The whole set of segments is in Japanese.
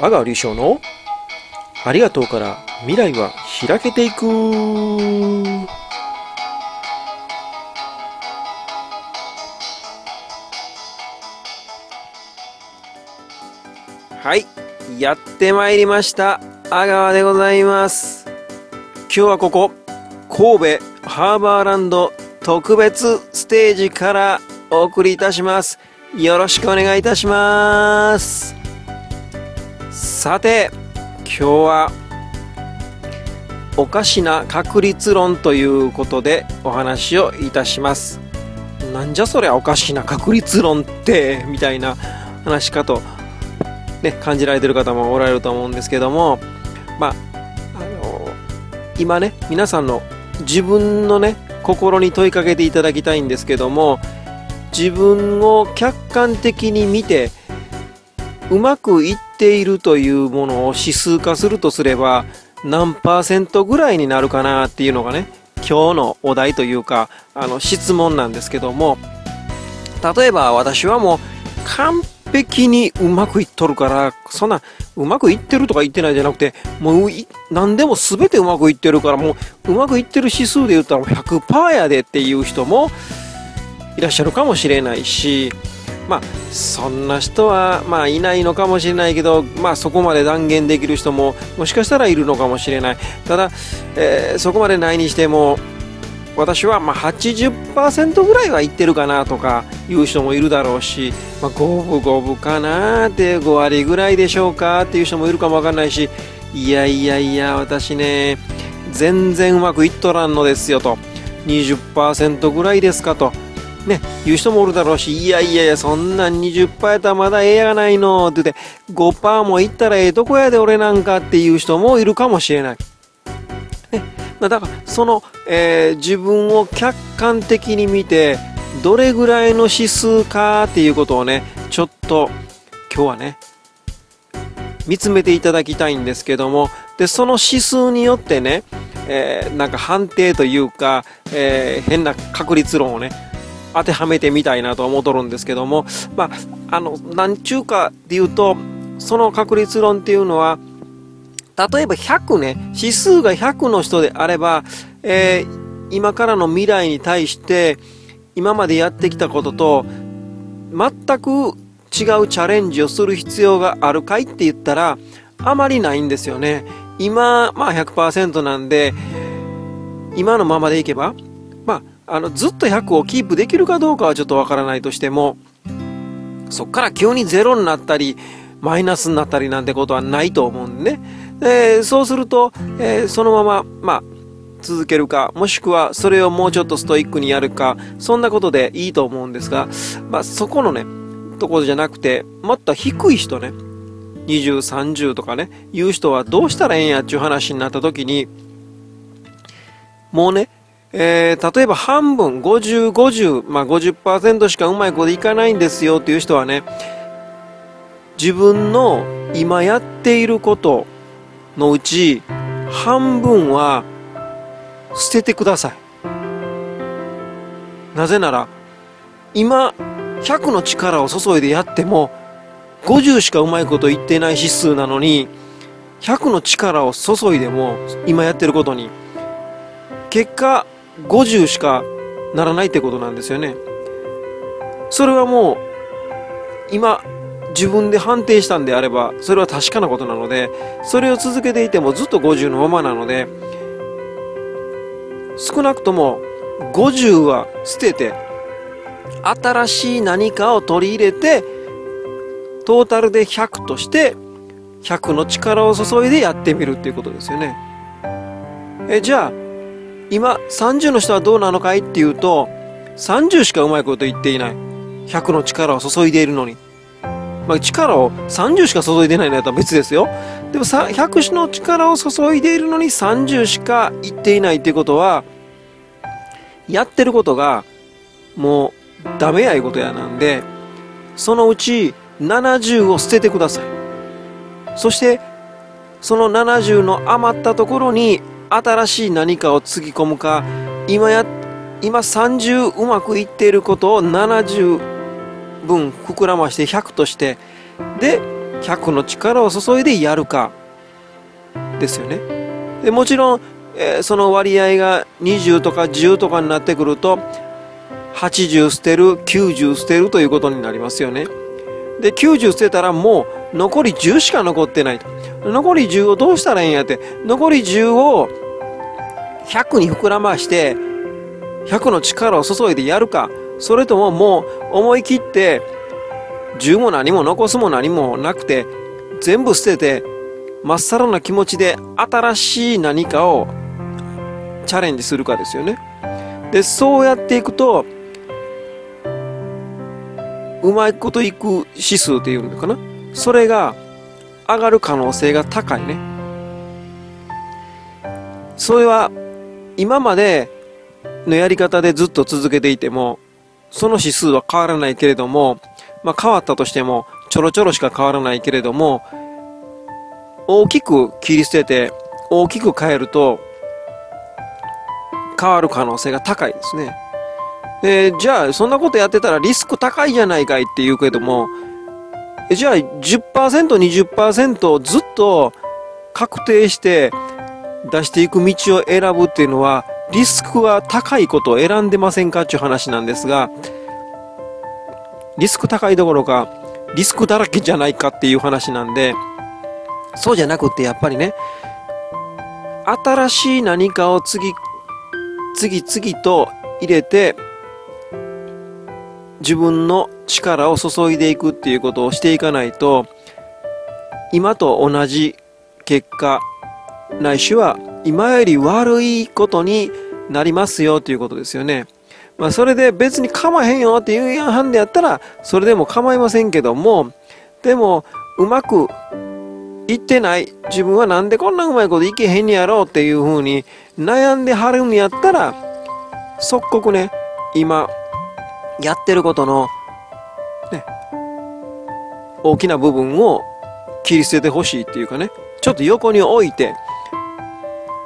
阿川隆翔のありがとうから未来は開けていく。はいやってまいりました。阿川でございます。今日はここ神戸ハーバーランド特別ステージからお送りいたします。よろしくお願いいたします。さて今日はおかしな確率論ということでお話をいたします。なんじゃそりゃおかしな確率論ってみたいな話かとね感じられてる方もおられると思うんですけどもまああの今ね皆さんの自分のね心に問いかけていただきたいんですけども自分を客観的に見てうまくいってているというものを指数化するとすれば何パーセントぐらいになるかなっていうのがね今日のお題というかあの質問なんですけども例えば私はもう完璧にうまくいっとるからそんなうまくいってるとか言ってないじゃなくてもう何でも全てうまくいってるからもううまくいってる指数で言ったら100%やでっていう人もいらっしゃるかもしれないしまあそんな人はまあいないのかもしれないけどまあそこまで断言できる人ももしかしたらいるのかもしれない。ただ、えー、そこまでないにしても私はまあ80%ぐらいはいってるかなとかいう人もいるだろうし、まあ、五分五分かなって5割ぐらいでしょうかっていう人もいるかもわかんないしいやいやいや私ね全然うまくいっとらんのですよと。20%ぐらいですかと。ね、言う人もおるだろうし、いやいやいや、そんなん20%やったらまだええやないのって言って、5%もいったらええとこやで俺なんかっていう人もいるかもしれない。ね、だから、その、えー、自分を客観的に見て、どれぐらいの指数かっていうことをね、ちょっと今日はね、見つめていただきたいんですけども、で、その指数によってね、えー、なんか判定というか、えー、変な確率論をね、当てはめてみたいなと思うとるんですけども、まあ、あの、なんちゅうかで言うと、その確率論っていうのは、例えば100ね、指数が100の人であれば、えー、今からの未来に対して、今までやってきたことと、全く違うチャレンジをする必要があるかいって言ったら、あまりないんですよね。今、まあ100%なんで、今のままでいけば、あ、のずっと100をキープできるかどうかはちょっとわからないとしてもそっから急にゼロになったりマイナスになったりなんてことはないと思うんでね、えー、そうすると、えー、そのまままあ続けるかもしくはそれをもうちょっとストイックにやるかそんなことでいいと思うんですが、まあ、そこのねところじゃなくてもっと低い人ね2030とかねいう人はどうしたらええんやっちゅう話になった時にもうねえー、例えば半分、50、50、まあ50%しかうまい子でいかないんですよっていう人はね、自分の今やっていることのうち半分は捨ててください。なぜなら、今100の力を注いでやっても50しかうまいこと言ってない指数なのに100の力を注いでも今やってることに結果50しかならないってことなんですよね。それはもう今自分で判定したんであればそれは確かなことなのでそれを続けていてもずっと50のままなので少なくとも50は捨てて新しい何かを取り入れてトータルで100として100の力を注いでやってみるっていうことですよね。えじゃあ今30の人はどうなのかいっていうと30しかうまいこと言っていない。100の力を注いでいるのに、まあ、力を30しか注いでないのやったら別ですよ。でも100の力を注いでいるのに30しか言っていないっていうことはやってることがもうダメやいうことやなんでそのうち70を捨ててください。そしてその70の余ったところに新しい何かをつぎ込むか今や今30うまくいっていることを70分膨らまして100としてで100の力を注いでやるかですよね。でもちろん、えー、その割合が20とか10とかになってくると80捨てる90捨てるということになりますよね。で90捨てたらもう残り10しか残ってないと。残り10をどうしたらいいんやって残り10を100に膨らまして100の力を注いでやるかそれとももう思い切って10も何も残すも何もなくて全部捨ててまっさらな気持ちで新しい何かをチャレンジするかですよね。でそうやっていくとうまいこといく指数っていうのかなそれが上がる可能性が高いね。それは今までのやり方でずっと続けていてもその指数は変わらないけれども、まあ、変わったとしてもちょろちょろしか変わらないけれども大きく切り捨てて大きく変えると変わる可能性が高いですね。でじゃあそんなことやってたらリスク高いじゃないかいって言うけどもじゃあ 10%20% ずっと確定して出していく道を選ぶっていうのはリスクは高いことを選んでませんかっていう話なんですがリスク高いどころかリスクだらけじゃないかっていう話なんでそうじゃなくてやっぱりね新しい何かを次次々と入れて自分の力を注いでいくっていうことをしていかないと今と同じ結果ないしは今より悪いことになりますよということですよね。まあそれで別に構わへんよっていうやんはんでやったらそれでも構いませんけどもでもうまくいってない自分はなんでこんなうまいこといけへんやろうっていうふうに悩んではるんやったら即刻ね今やってることのね大きな部分を切り捨ててほしいっていうかねちょっと横に置いて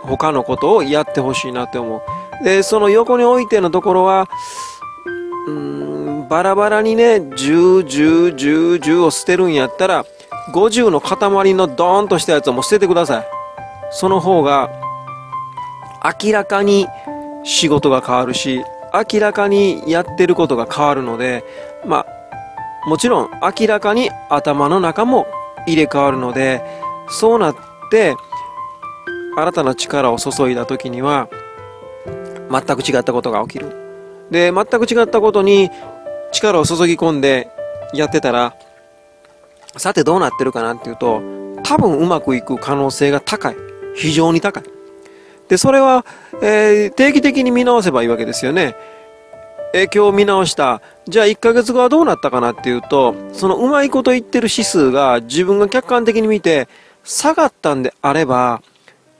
他のことをやってほしいなって思う。で、その横に置いてのところは、うーん、バラバラにね、10、10、10、10を捨てるんやったら、50の塊のドーンとしたやつをもう捨ててください。その方が、明らかに仕事が変わるし、明らかにやってることが変わるので、まあ、もちろん明らかに頭の中も入れ替わるので、そうなって、新たな力を注いだ時には全く違ったことが起きる。で全く違ったことに力を注ぎ込んでやってたらさてどうなってるかなっていうと多分うまくいく可能性が高い。非常に高い。でそれは、えー、定期的に見直せばいいわけですよね。影響を見直した。じゃあ1ヶ月後はどうなったかなっていうとそのうまいこと言ってる指数が自分が客観的に見て下がったんであれば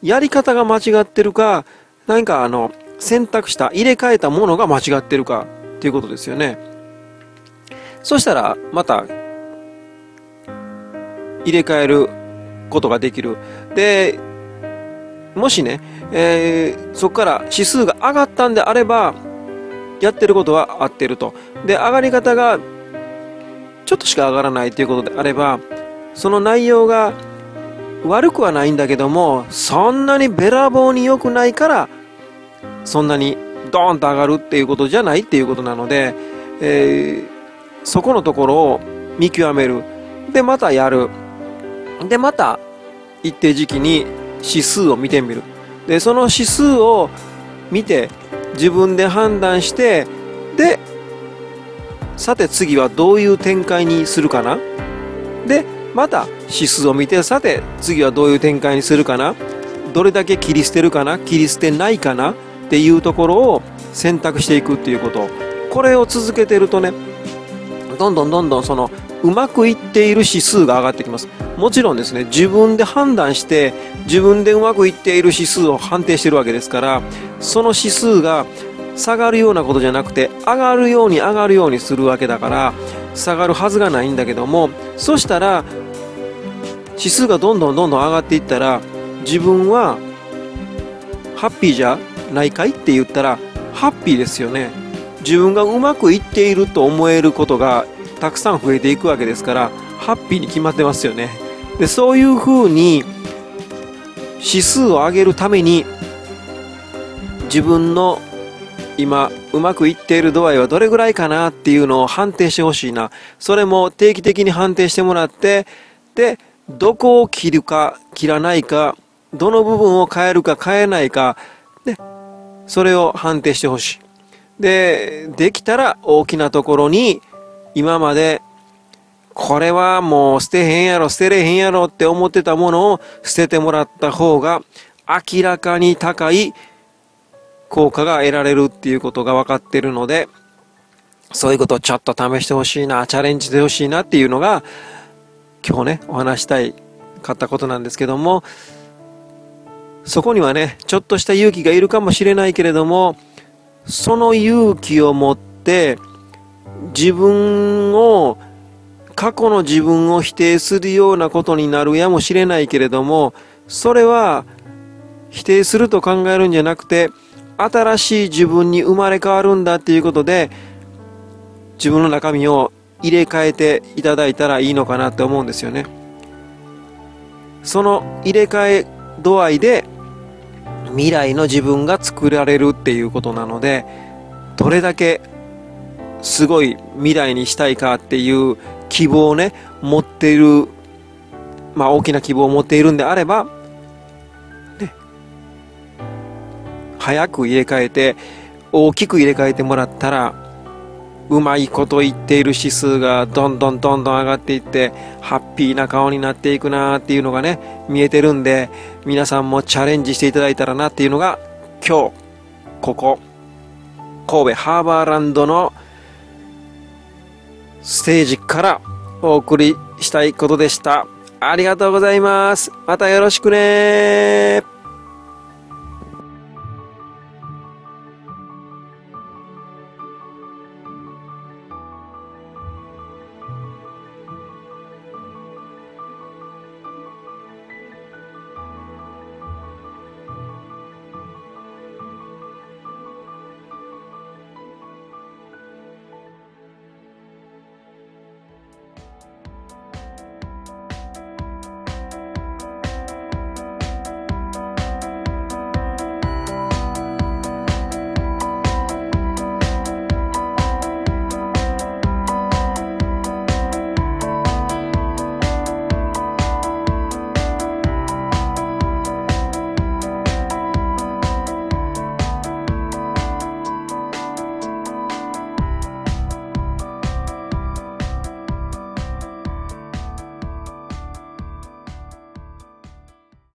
やり方が間違ってるか、何かあの、選択した、入れ替えたものが間違ってるかっていうことですよね。そしたら、また、入れ替えることができる。で、もしね、えー、そこから指数が上がったんであれば、やってることは合ってると。で、上がり方がちょっとしか上がらないということであれば、その内容が悪くはないんだけどもそんなにべらぼうに良くないからそんなにドーンと上がるっていうことじゃないっていうことなので、えー、そこのところを見極める。でまたやる。でまた一定時期に指数を見てみる。でその指数を見て自分で判断してでさて次はどういう展開にするかな。でまた指数を見てさて次はどういう展開にするかな？どれだけ切り捨てるかな？切り捨てないかな？っていうところを選択していくっていうこと。これを続けてるとねどんどんどんどんそのうまくいっている指数が上がってきます。もちろんですね自分で判断して自分でうまくいっている指数を判定してるわけですからその指数が下がるようなことじゃなくて上がるように上がるようにするわけだから下がるはずがないんだけどもそしたら指数がどんどんどんどん上がっていったら自分はハッピーじゃないかいって言ったらハッピーですよね自分がうまくいっていると思えることがたくさん増えていくわけですからハッピーに決まってますよね。で、そういう風に指数を上げるために自分の今うまくいっている度合いはどれぐらいかなっていうのを判定してほしいな。それも定期的に判定してもらって、で、どこを切るか切らないか、どの部分を変えるか変えないか、で、それを判定してほしい。で、できたら大きなところに今までこれはもう捨てへんやろ、捨てれへんやろって思ってたものを捨ててもらった方が明らかに高い効果が得られるっていうことが分かってるので、そういうことをちょっと試してほしいな、チャレンジしてほしいなっていうのが、今日ね、お話したいかったことなんですけども、そこにはね、ちょっとした勇気がいるかもしれないけれども、その勇気を持って、自分を過去の自分を否定するようなことになるやもしれないけれども、それは否定すると考えるんじゃなくて、新しい自分に生まれ変わるんだっていうことで、自分の中身を入れ替えていただいたらいいのかなって思うんですよね。その入れ替え度合いで未来の自分が作られるっていうことなので、どれだけすごい未来にしたいかっていう希望をね、持っている、まあ大きな希望を持っているんであれば、ね、早く入れ替えて、大きく入れ替えてもらったら、うまいこと言っている指数がどんどんどんどん上がっていって、ハッピーな顔になっていくなーっていうのがね、見えてるんで、皆さんもチャレンジしていただいたらなっていうのが、今日、ここ、神戸ハーバーランドのステージからお送りしたいことでした。ありがとうございます。またよろしくね